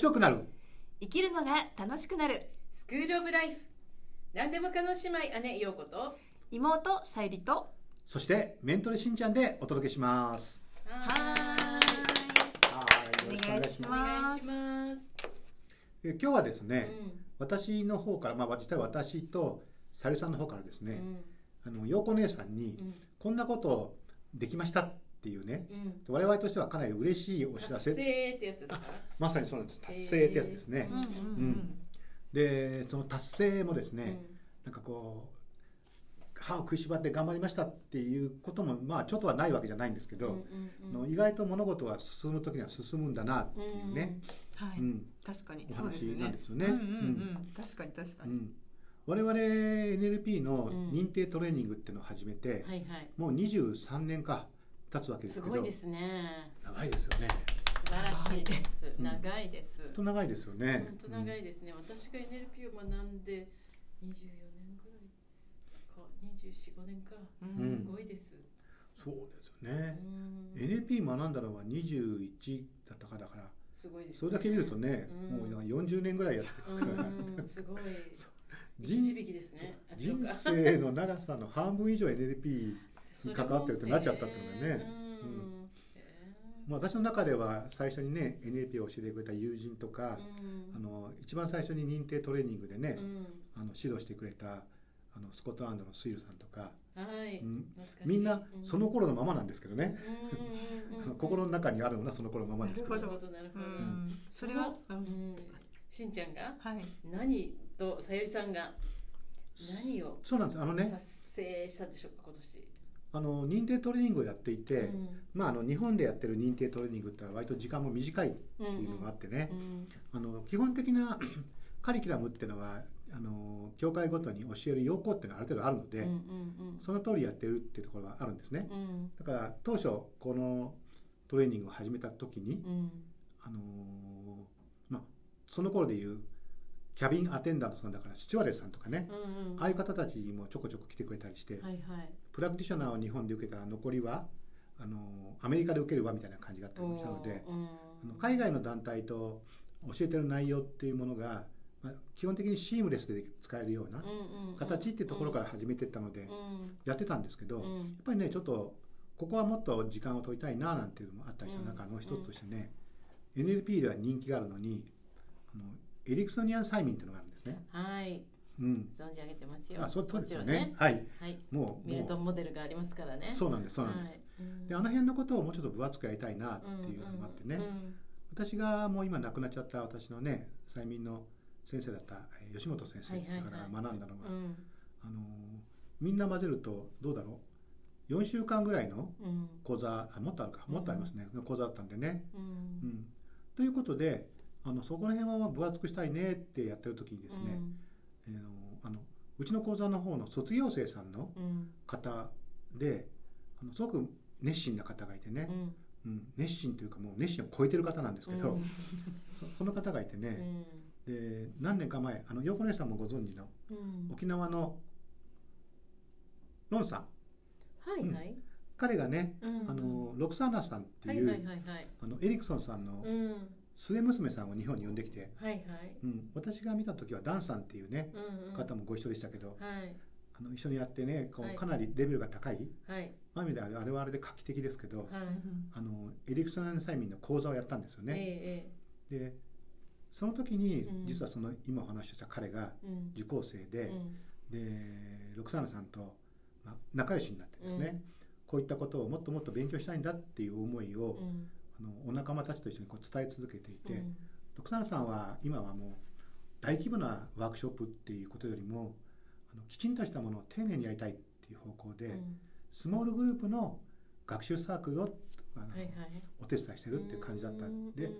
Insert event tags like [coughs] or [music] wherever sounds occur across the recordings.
白くなる。生きるのが楽しくなる。スクールオブライフ。何でも可能姉妹姉陽子と。妹さゆりと。そしてメントレしんちゃんでお届けします。ははい。お願いしおます。願いします。え今日はですね、うん。私の方からまあ実際私とさゆりさんの方からですね、うん。あの陽子姉さんに、うん。こんなことできました。っていうね。うん。我々としてはかなり嬉しいお知らせ。達成ってやつですか？まさにそうなんです。達成ってやつですね、うんうんうん。でその達成もですね、なんかこう歯を食いしばって頑張りましたっていうこともまあちょっとはないわけじゃないんですけど、うんうんうん。意外と物事は進む時には進むんだなっていうね、はい、うん。確かに。お話なんすよね。うん。うんうん確かに確かに、うん。我々 NLP のうん。認定トレーニングっていうのを始めて、はいはい。もう23年か経つわけですすけど。ごいですね。長いですよね。素晴らしいです。うん。長いです。本当長いですよね。本当長いですね。私が NLP を学んで24年ぐらいか。245年か。うん。すごいです。そうですよね。う、ん。NLP 学んだのは21だったかだから。すごいですね。それだけ見るとね、うん。もうなんか40年ぐらいやってうるから、ん。すごい。[laughs] 人ね。人生の長さの半分以上 NLP に関わってるってなっちゃったっていうのがねうん。まあ私の中では最初にね NLP を教えてくれた友人とかー、あの一番最初に認定トレーニングでね、うん。あの指導してくれたあのスコットランドのスイルさんとか、はい。うん。懐かしい。みんなうん。その頃のままなんですけどね、うんうんうんうん。[laughs] 心の中にあるのはその頃のままですけどなるほどなるほうどん。それは、ううん。ん。しんちゃんがはい。何とさゆりさんが何をそうなんです。あのね達成したんでしょうか今年あの認定トレーニングをやっていて、うん。まあ、あの日本でやってる認定トレーニングってのは割と時間も短いってうんいうのがあってね、うんあの基本的な [coughs] カリキュラムっていうのはあの教会ごとに教える要項っていうのはある程度あるので、うんうんその通りやってるっていうところはあるんですね。うん。うんだから当初このトレーニングを始めた時に、うん。あのまあ、その頃でいうキャビンアテンダントさんだからスチュワーデスさんとかね、うんうん。ああいう方たちもちょこちょこ来てくれたりして、はいはい。プラクティショナーを日本で受けたら残りはあのアメリカで受けるわみたいな感じがあったりもしたので、うんあの海外の団体と教えてる内容っていうものが、まあ、基本的にシームレスで使えるようなうんうん形っていうところから始めていったのでうん。やってたんですけど、やっうんぱりねちょっとここはもっと時間を取りたいななんていうのもあったりした中の一つとしてね、NLP では人気があるのにあのエリクソニアン催眠っていうのがあるんですね。はい。うん、存じ上げてますよ。あそうですよもちろんね。はい、はい。もうミルトンモデルがありますからね。そうなんですそうなんです。はい。うん。であの辺のことをもうちょっと分厚くやりたいなっていうのもあってね、うん。うん私がもう今亡くなっちゃった私のね催眠の先生だったえー吉本先生はいはいはい。から学んだのが、うん。あのーみんな混ぜるとどうだろう？4週間ぐらいのうん。講座あもっとあるか。もっとありますね、講座だったんでね。ううんん、ということであのそこら辺は分厚くしたいねってやってる時にですね、えーあのうちの講座の方の卒業生さんのうん。方であのすごく熱心な方がいてね、うん。うん、熱心というかもう熱心を超えてる方なんですけど、うん。そその方がいてね、で何年か前あの陽子姉さんもご存知のうん。沖縄のロンさん。はいはい。彼がね、うん。あのロクサーナさんって、はいいうあのエリクソンさんのうん末娘さんを日本に呼んできて、はいはい。うん、私が見た時はダンさんっていうねうんうん。方もご一緒でしたけど、はい。あの一緒にやってねこはい。うかなりレベルが高い、はい。まあ、あれあれはあれで画期的ですけど、はい。あのエリクソン催眠の講座をやったんですよね。ええでその時にうん。実はその今お話しした彼が受講生で、うん。でロクサーナさんと、まあ、仲良しになってですね、こういったことをもっともっと勉強したいんだっていう思いを、うんあのお仲間たちと一緒にこう伝え続けていて、うん。ロクサーナさんは今はもう大規模なワークショップっていうことよりもあのきちんとしたものを丁寧にやりたいっていう方向で、うん。スモールグループの学習サークルをあの、はいはい。お手伝いしてるっていう感じだったんで、うん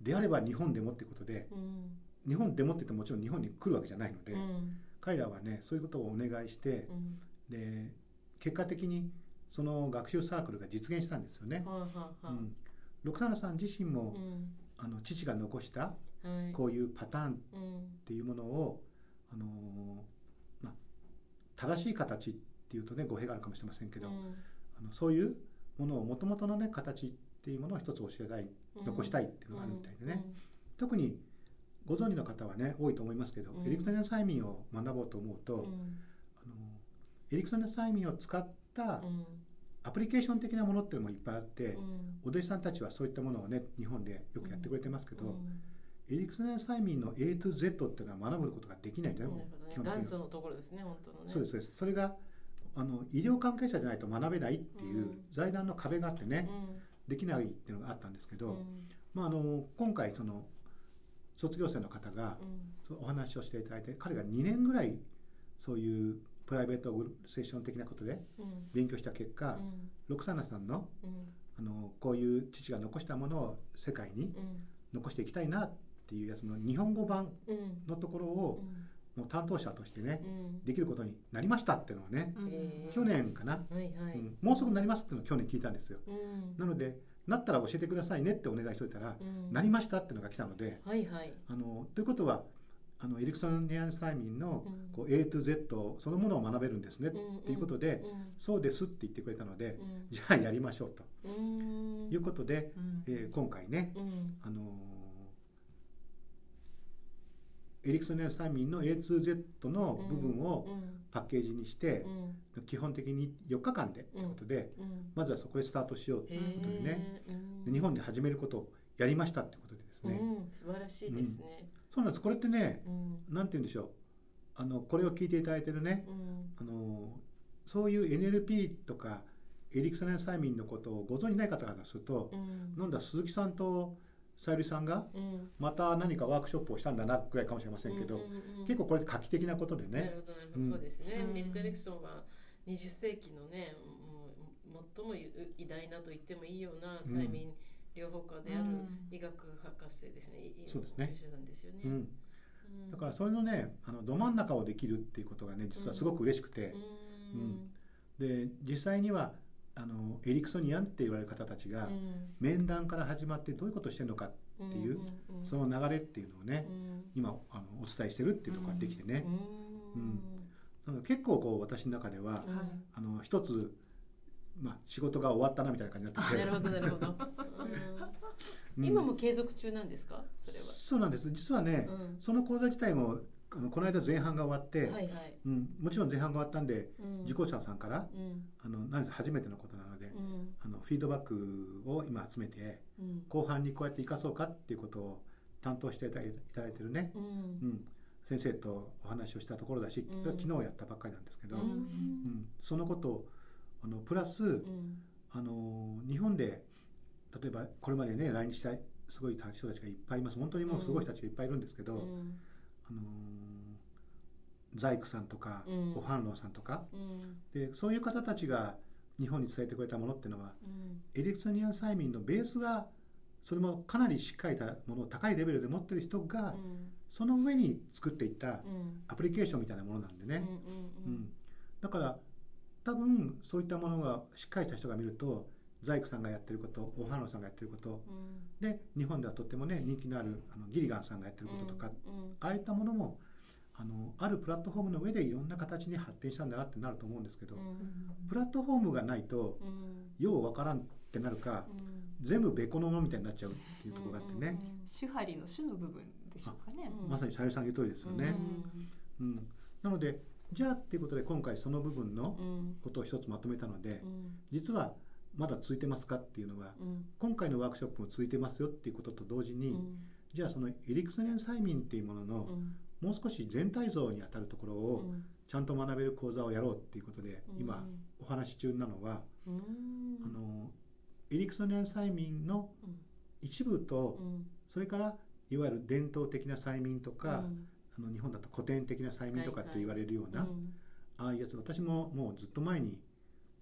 であれば日本でもってことでうん。日本でもって言ってももちろん日本に来るわけじゃないので、うん。彼らはねそういうことをお願いして、うん。で結果的にその学習サークルが実現したんですよね。うん、ロクサーナさん自身も、うん。あの父が残したはい。こういうパターンっうん。ていうものを、あのーまあ、正しい形っていうとね語弊があるかもしれませんけど、うん。あのそういうものをもともとのね形っていうものを一つ教えたい残したいっていうのがあるみたいでね、特にご存知の方はね多いと思いますけど、うん。エリクソニアン催眠を学ぼうと思うと、うん。あのエリクソニアン催眠を使ったうんアプリケーション的なものっていうのもいっぱいあって、うん。お弟子さんたちはそういったものをね日本でよくやってくれてますけど、うん。エリクソニアン催眠の A to Z っていうのは学ぶことができないんだよ、ね元祖のところですね本当のね。そうですそうです。それがあの医療関係者じゃないと学べないっていううん。財団の壁があってね、うできないっていうのがあったんですけど、まあ、あの今回その卒業生の方がお話をしていただいて彼が2年ぐらいそういうプライベートセッション的なことでうん。勉強した結果、うん。ロクサナさんのうん。あのこういう父が残したものを世界にうん。残していきたいなっていうやつの日本語版うんのところをもう担当者としてねうん。できることになりましたっていうのをね去年かな、もうすぐなりますっていうのを去年聞いたんですよ。うん。なのでなったら教えてくださいねってお願いしといたら、うん。なりましたっていうのが来たのではいはい。あのということはあのエリクソン・ニアン催眠のうん。こう A to Z そのものを学べるんですねっていうことで、そうですって言ってくれたので、うん。じゃあやりましょうと。うん。いうことで、うん。えー今回ね、うん。あのーエリクソン・ニアン催眠の A to Z の部分をうん。パッケージにしてう、ん。基本的に4日間でということで、うん。まずはそこでスタートしようとへいうことでね、日本で始めることをやりましたってことでですね、うん。素晴らしいですねそうなんです。これってねうん。なんて言うんでしょう。あのこれを聞いていただいてるね。うん。あのそういう NLP とかエリクソニアン催眠のことをご存じない方からすると、うん。なんだ鈴木さんとさゆりさんがうん。また何かワークショップをしたんだなくらいかもしれませんけど、うんうんうん結構これ画期的なことでなるね、ほどなるほど、うん。そうですね、うん。メリト・エリクソンは20世紀のねもう最も偉大なと言ってもいいような催眠療法家であるうん。医学博士ですね、いそうですね。医者なんですよね、うん、うん。だからそれのねあのど真ん中をできるっていうことがね実はすごく嬉しくて、うん。で実際にはあのエリクソニアンって言われる方たちが、うん。面談から始まってどういうことをしてるのかっていう、んんんその流れっていうのをね、うん。今あのお伝えしてるっていうところができてね、うん。うん。なので結構こう私の中では、うんあの一つ、まあ、仕事が終わったなみたいな感じになってて。なるほどなるほど、[laughs] 今も継続中なんですか？それは。そうなんです。実はね、うん。その講座自体もあのこの間前半が終わって、はいはい、うん、もちろん前半が終わったんでうん。受講者さんからうん。あの何せ初めてのことなので、うん。あのフィードバックを今集めてうん。後半にこうやって生かそうかっていうことを担当していただいてるね、うん。うん、先生とお話をしたところだし、うん。昨日やったばっかりなんですけど、ううんん。そのことをあのプラス、うん。あの日本で例えばこれまでね来日したすごい人たちがいっぱいいます。本当にもうすごい人たちがいっぱいいるんですけど、うん。あのザイクさんとか、うん。オハンロンさんとか。うん。でそういう方たちが日本に伝えてくれたものっていうのはうん。エリクソニアン催眠のベースがそれもかなりしっかりしたものを高いレベルで持ってる人が、その上に作っていったうん。アプリケーションみたいなものなんでね、うん。うん。だから多分そういったものがしっかりした人が見るとザイクさんがやってることオハンロンさんがやってることうん。で日本ではとってもね人気のあるあのギリガンさんがやってることとか、うんああいったものもあのあるプラットフォームの上でいろんな形に発展したんだなってなると思うんですけど、うん。プラットフォームがないとうん。ようわからんってなるかうん。全部ベコのものみたいになっちゃうっていうところがあってね、手張りの種の部分でしょうかね。うんまさにさゆりさん言う通りですよね、うん。なのでじゃあっていうことで今回その部分のうん。ことを一つまとめたのでうん。実はまだ続いてますかっていうのはうん。今回のワークショップも続いてますよっていうことと同時に、うん。じゃあそのエリクソニアン催眠っていうもののうん。もう少し全体像にあたるところをうん。ちゃんと学べる講座をやろうっていうことでうん。今お話し中なのはうん。あのエリクソニアン催眠のうん。一部とうん。それからいわゆる伝統的な催眠とかうんあの日本だと古典的な催眠とかって言われるようなうんああいうやつ私ももうずっと前に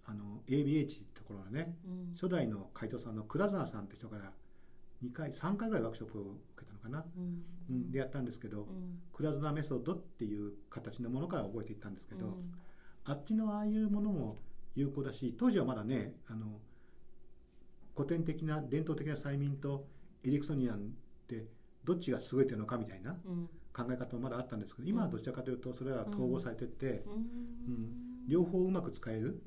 あの ABH ってところのねうん。初代の会長さんの倉沢さんって人から2回3回ぐらいワークショップを受けたのかな、うん。うん、でやったんですけど、うん。倉綱メソッドっていう形のものから覚えていったんですけど、うん。あっちのああいうものも有効だし当時はまだねあの古典的な伝統的な催眠とエリクソニアンってどっちが優れてるのかみたいなうん考え方もまだあったんですけど今はどちらかというとそれらは統合されてって、うん。両方うまく使える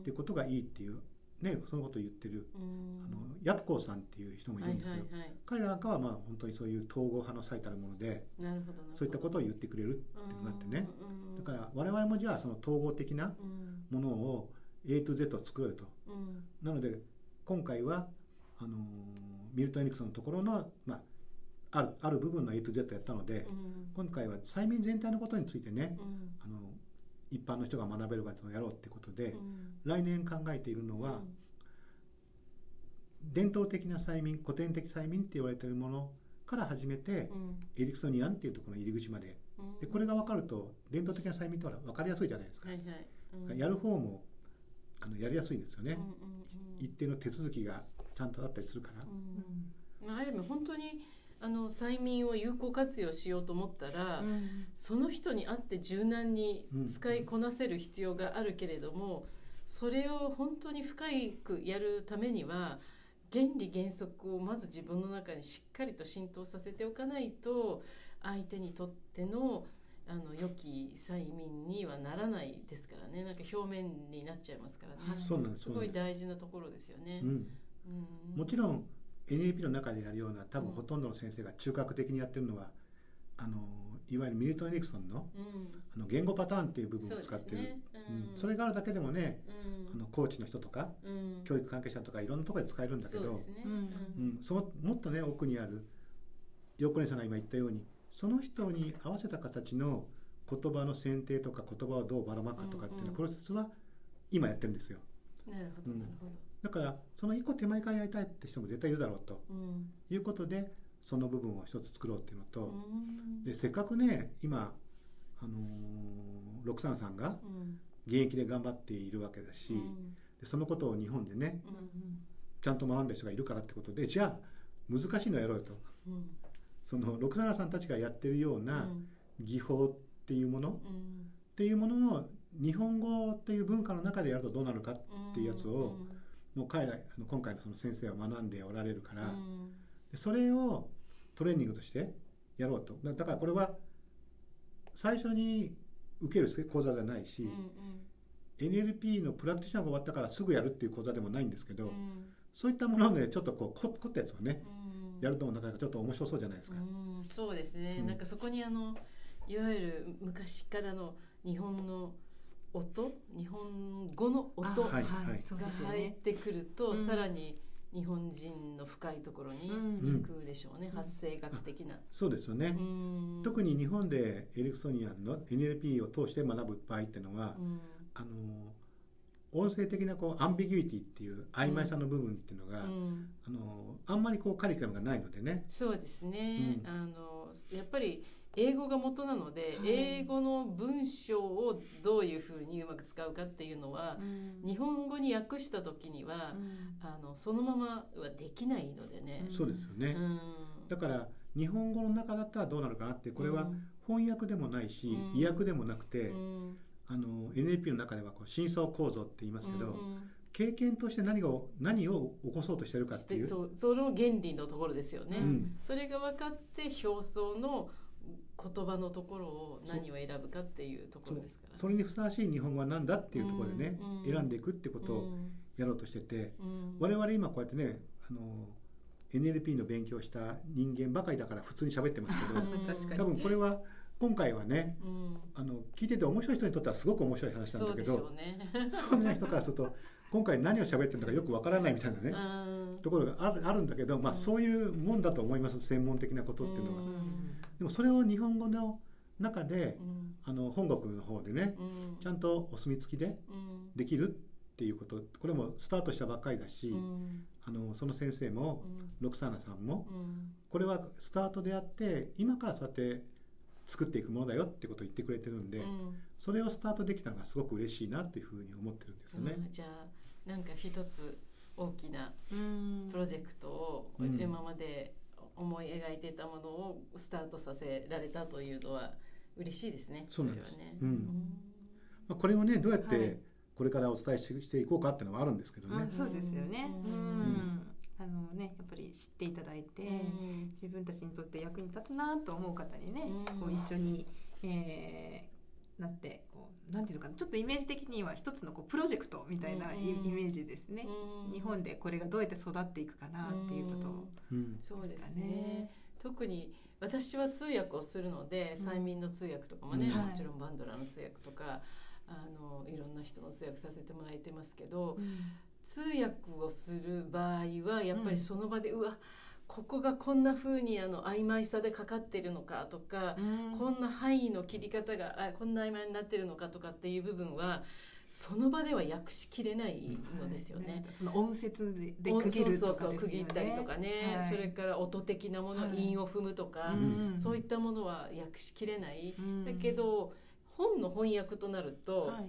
っていうことがいいっていうねそのことを言ってるうん。あのヤプコーさんっていう人もいはいるんですけど、はいはい彼らがまあ本当にそういう統合派の最たるものでなるほどなるほど。そういったことを言ってくれるっていうのがあってね。うんだから我々もじゃあその統合的なうん。ものを A to Z を作ろうよと。うん。なので今回はあのーミルト・エニクソンのところの、まあ、あるある部分の A to Z やったので、うん。今回は催眠全体のことについてねうん。あの一般の人が学べることをやろうってことで、うん。来年考えているのは、伝統的な催眠古典的催眠って言われているものから始めて、うん。エリクソニアンっていうところの入り口まで。うん。でこれが分かると伝統的な催眠ってほら分かりやすいじゃないですか、はいはい。うん。やる方もあのやりやすいんですよね、うんうんうん。一定の手続きがちゃんとあったりするから、うん。まあ、あ本当にあの催眠を有効活用しようと思ったら、その人に合って柔軟に使いこなせる必要があるけれども、それを本当に深くやるためには原理原則をまず自分の中にしっかりと浸透させておかないと相手にとってのあの良き催眠にはならないですからね。なんか表面になっちゃいますからね、はい。そうなんですすごい大事なところですよね。うん、うん。もちろん NLP の中でやるような多分うん。ほとんどの先生が中核的にやってるのは、あのいわゆるミルトン・エリクソンのうん。あの言語パターンっていう部分を使ってる。うん。それがあるだけでもねうん。あのコーチの人とかうん。教育関係者とかいろんなところで使えるんだけどそうですね。うん。うん、そのもっとね奥にある横根さんが今言ったようにその人に合わせた形の言葉の選定とか言葉をどうばらまくかとかっていうプロセスは今やってるんですよ。なるほどうん。なるほど。だからその一個手前からやりたいって人も絶対いるだろうと。うん。いうことでその部分を一つ作ろうっていうのと、うん。でせっかくね今、あのー、ロクサナさんがうん。現役で頑張っているわけだし、うん。でそのことを日本でねうんちゃんと学んだ人がいるからってことでじゃあ難しいのやろうよと。うん。そのロクサナさんたちがやってるような技法っていうもの、っうん。ていうものの日本語っていう文化の中でやるとどうなるかっていうやつをもう彼らあの今回のその先生は学んでおられるから、うん。でそれをトレーニングとしてやろうと。だだからこれは最初に受ける講座じゃないし、うん NLP のプラクティショナーが終わったからすぐやるっていう講座でもないんですけど、うん。そういったものでちょっとこう凝凝ったやつをねうん。やるともなかなかちょっと面白そうじゃないですか。うん。そうですね、うん。なんかそこにあのいわゆる昔からの日本の音？日本語の音が入っね。てくると、うん。さらに日本人の深いところにうん。行くでしょうね、うん。発生学的な。そうですよね、うん。特に日本でエリクソニアンの NLP を通して学ぶ場合っていうのは、うん。あの音声的なこうアンビギュイティっていう曖昧さの部分っていうのが、うん。あのあんまりこうカリキュラムがないのでね、そうですね、うん。あのやっぱり英語が元なので、はい。英語の文章をどういうふうにうまく使うかっていうのは、うん。日本語に訳した時には、うん。あのそのままはできないのでね。そうですよね、うん。だから日本語の中だったらどうなるかなってこれは翻訳でもないし、うん。意訳でもなくて、うん。あの NLP の中ではこう真相構造って言いますけど、うん経験として何が何を起こそうとしてるかっていう。そうその原理のところですよね、うん。それが分かって表層の言葉のところを何を選ぶかっていうところですから。それにふさわしい日本語は何だっていうところでね、うんうん。選んでいくってことをやろうとしてて、うん。我々今こうやってねあの NLP の勉強した人間ばかりだから普通に喋ってますけど [laughs] 多分これは今回はねうん。あの聞いてて面白い人にとってはすごく面白い話なんだけどょうね。そうでない人からすると [laughs] 今回何を喋ってるのかよくわからないみたいなね、うん。ところがあるあるんだけど、まあ、うん。そういうもんだと思います専門的なことっていうのは。うんでもそれを日本語の中でうん。あの本国の方でねうん。ちゃんとお墨付きでうん。できるっていうことこれもスタートしたばっかりだし、うん。あのその先生もうん。ロクサーナさんもうん。これはスタートであって今からそうやって作っていくものだよってことを言ってくれてるんで、うん。それをスタートできたのがすごく嬉しいなっていうふうに思ってるんですよね。うん。じゃあなんか一つ大きなうん。プロジェクトをうん今まで思い描いてたものをスタートさせられたというのは嬉しいですね。そうなんですれはね。うんまあ、これをねどうやっはていこれからお伝えししていこうかっていうのはあるんですけどね。あそうですよね。ううんん。あのねやっぱり知っていただいて、うん自分たちにとって役に立つなと思う方にね、うんこう一緒に、えーなってこうなんていうのかなちょっとイメージ的には一つのこうプロジェクトみたいなイ,、うん。イメージですね、うん。日本でこれがどうやって育っていくかなっていうこと。を、うん。そうですですかね。ね特に私は通訳をするのでうん。催眠の通訳とかもね、うん。もちろんバンドラの通訳とかあのいろんな人の通訳させてもらえてますけど通訳をする場合はやっぱりその場で、うわここがこんな風にあの曖昧さでかかってるのかとか、こんな範囲の切り方があこんな曖昧になってるのかとかっていう部分はその場では訳しきれないのですよね。その音節で区切るとかそうそう区切ったりとかね、はい。それから音的なもの、はい。韻を踏むとか、うん。そういったものは訳しきれない、うん。だけど本の翻訳となるとはい。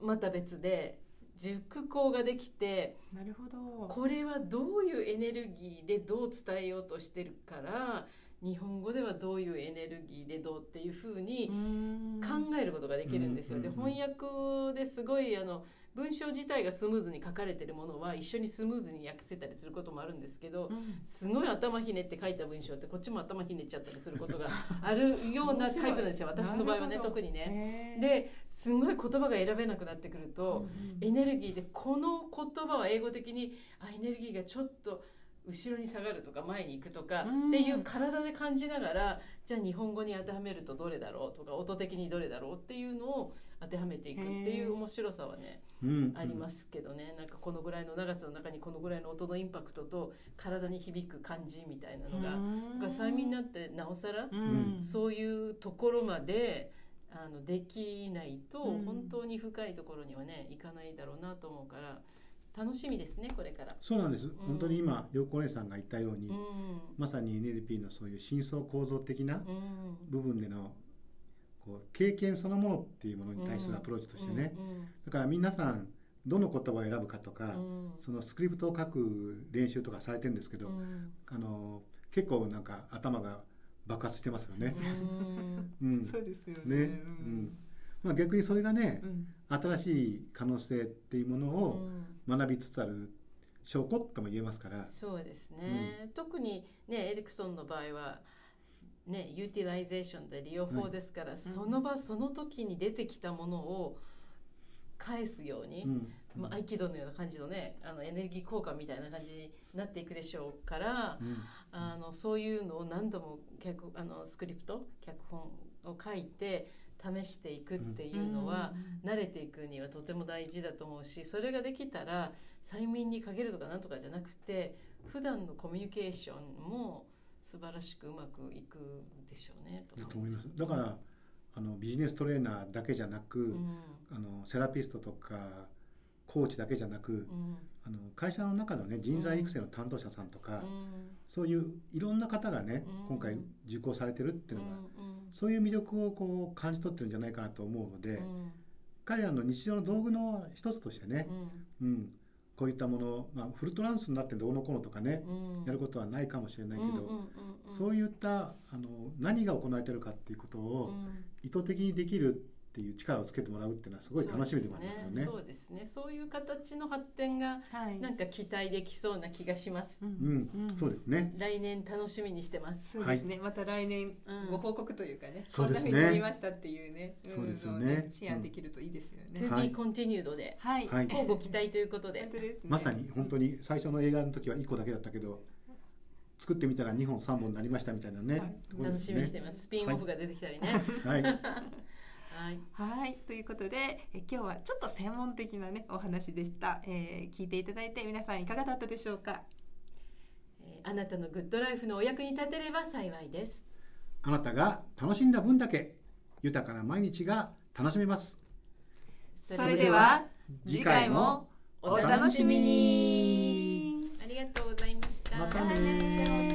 また別で熟考ができてなるほど。これはどういうエネルギーでどう伝えようとしてるから日本語ではどういうエネルギーでどうっていうふうに考えることができるんですよ。でうん。翻訳ですごいあの文章自体がスムーズに書かれてるものは一緒にスムーズに訳せたりすることもあるんですけどうん。すごい頭ひねって書いた文章ってこっちも頭ひねっちゃったりすることがあるようなタイプなんですよ私の場合はね特にね。ねですごい言葉が選べなくなってくると、エネルギーでこの言葉は英語的にあエネルギーがちょっと後ろに下がるとか前に行くとかうん。っていう体で感じながらじゃあ日本語に当てはめるとどれだろうとか音的にどれだろうっていうのを当てはめていくっていう面白さはねうん。ありますけどね。なんかこのぐらいの長さの中にこのぐらいの音のインパクトと体に響く感じみたいなのがうん。が催眠になってなおさらうん。そういうところまであのできないとうん。本当に深いところにはねいかないだろうなと思うから楽しみですねこれから。そうなんです、本当に今陽子姉さんが言ったように、うん。まさに NLP のそういう深層構造的なうん。部分でのこう経験そのものっていうものに対するアプローチとしてね、だから皆さんどの言葉を選ぶかとか、うん。そのスクリプトを書く練習とかされてるんですけど、うん。あの結構なんか頭が爆発してますよね。うん。うん。そうですよね。ね。うんまあ、逆にそれがねうん。新しい可能性っていうものうをん。学びつつある証拠とも言えますから、そうですね、特にねエリクソンの場合はね utilization で利用法ですから、その場その時に出てきたものを返すように、うん。まあ、合気道のような感じのねあのエネルギー交換みたいな感じになっていくでしょうから、うん。あのそういうのを何度も脚あのスクリプト脚本を書いて試していくっていうのは、慣れていくにはとても大事だと思うしそれができたら催眠に限るとかなんとかじゃなくて普段のコミュニケーションも素晴らしくうまくいくでしょうねと思います。だからあのビジネストレーナーだけじゃなく、うん。あのセラピストとかコーチだけじゃなくうん。あの会社の中のね人材育成の担当者さんとか、うん。そういういろんな方がね、うん。今回受講されてるっていうのが、うんそういう魅力をこう感じ取ってるんじゃないかなと思うので、うん。彼らの日常の道具の一つとしてね、うん。こういったもの、まあ、フルトランスになってどうのこうのとかね、やることはないかもしれないけど、そういったあの何が行われてるかっていうことをうん。意図的にできるっていう力をつけてもらうっていうのはすごい楽しみでもありますよね。そうですね。そういう形の発展がはい。なんか期待できそうな気がします。ううん、そうですね。来年楽しみにしてます。そうですね、また来年うん。ご報告というかね、そうですね。こんな風になりましたっていうね、ん。そうですよね。のシェアできるといいですよね。To は be い。continued ではい、はい。乞うご期待ということで。本当ですね。まさに本当に最初の映画の時は1個だけだったけど作ってみたら2本3本になりましたみたいなね、はい。楽しみにしてます。スピンオフが出てきたりね。はい、は [laughs] いはい、ということでえ今日はちょっと専門的なねお話でした、えー聞いていただいて皆さんいかがだったでしょうか？えーあなたのグッドライフのお役に立てれば幸いです。あなたが楽しんだ分だけ豊かな毎日が楽しめます。それでは次回もお楽しみに。ありがとうございました。またね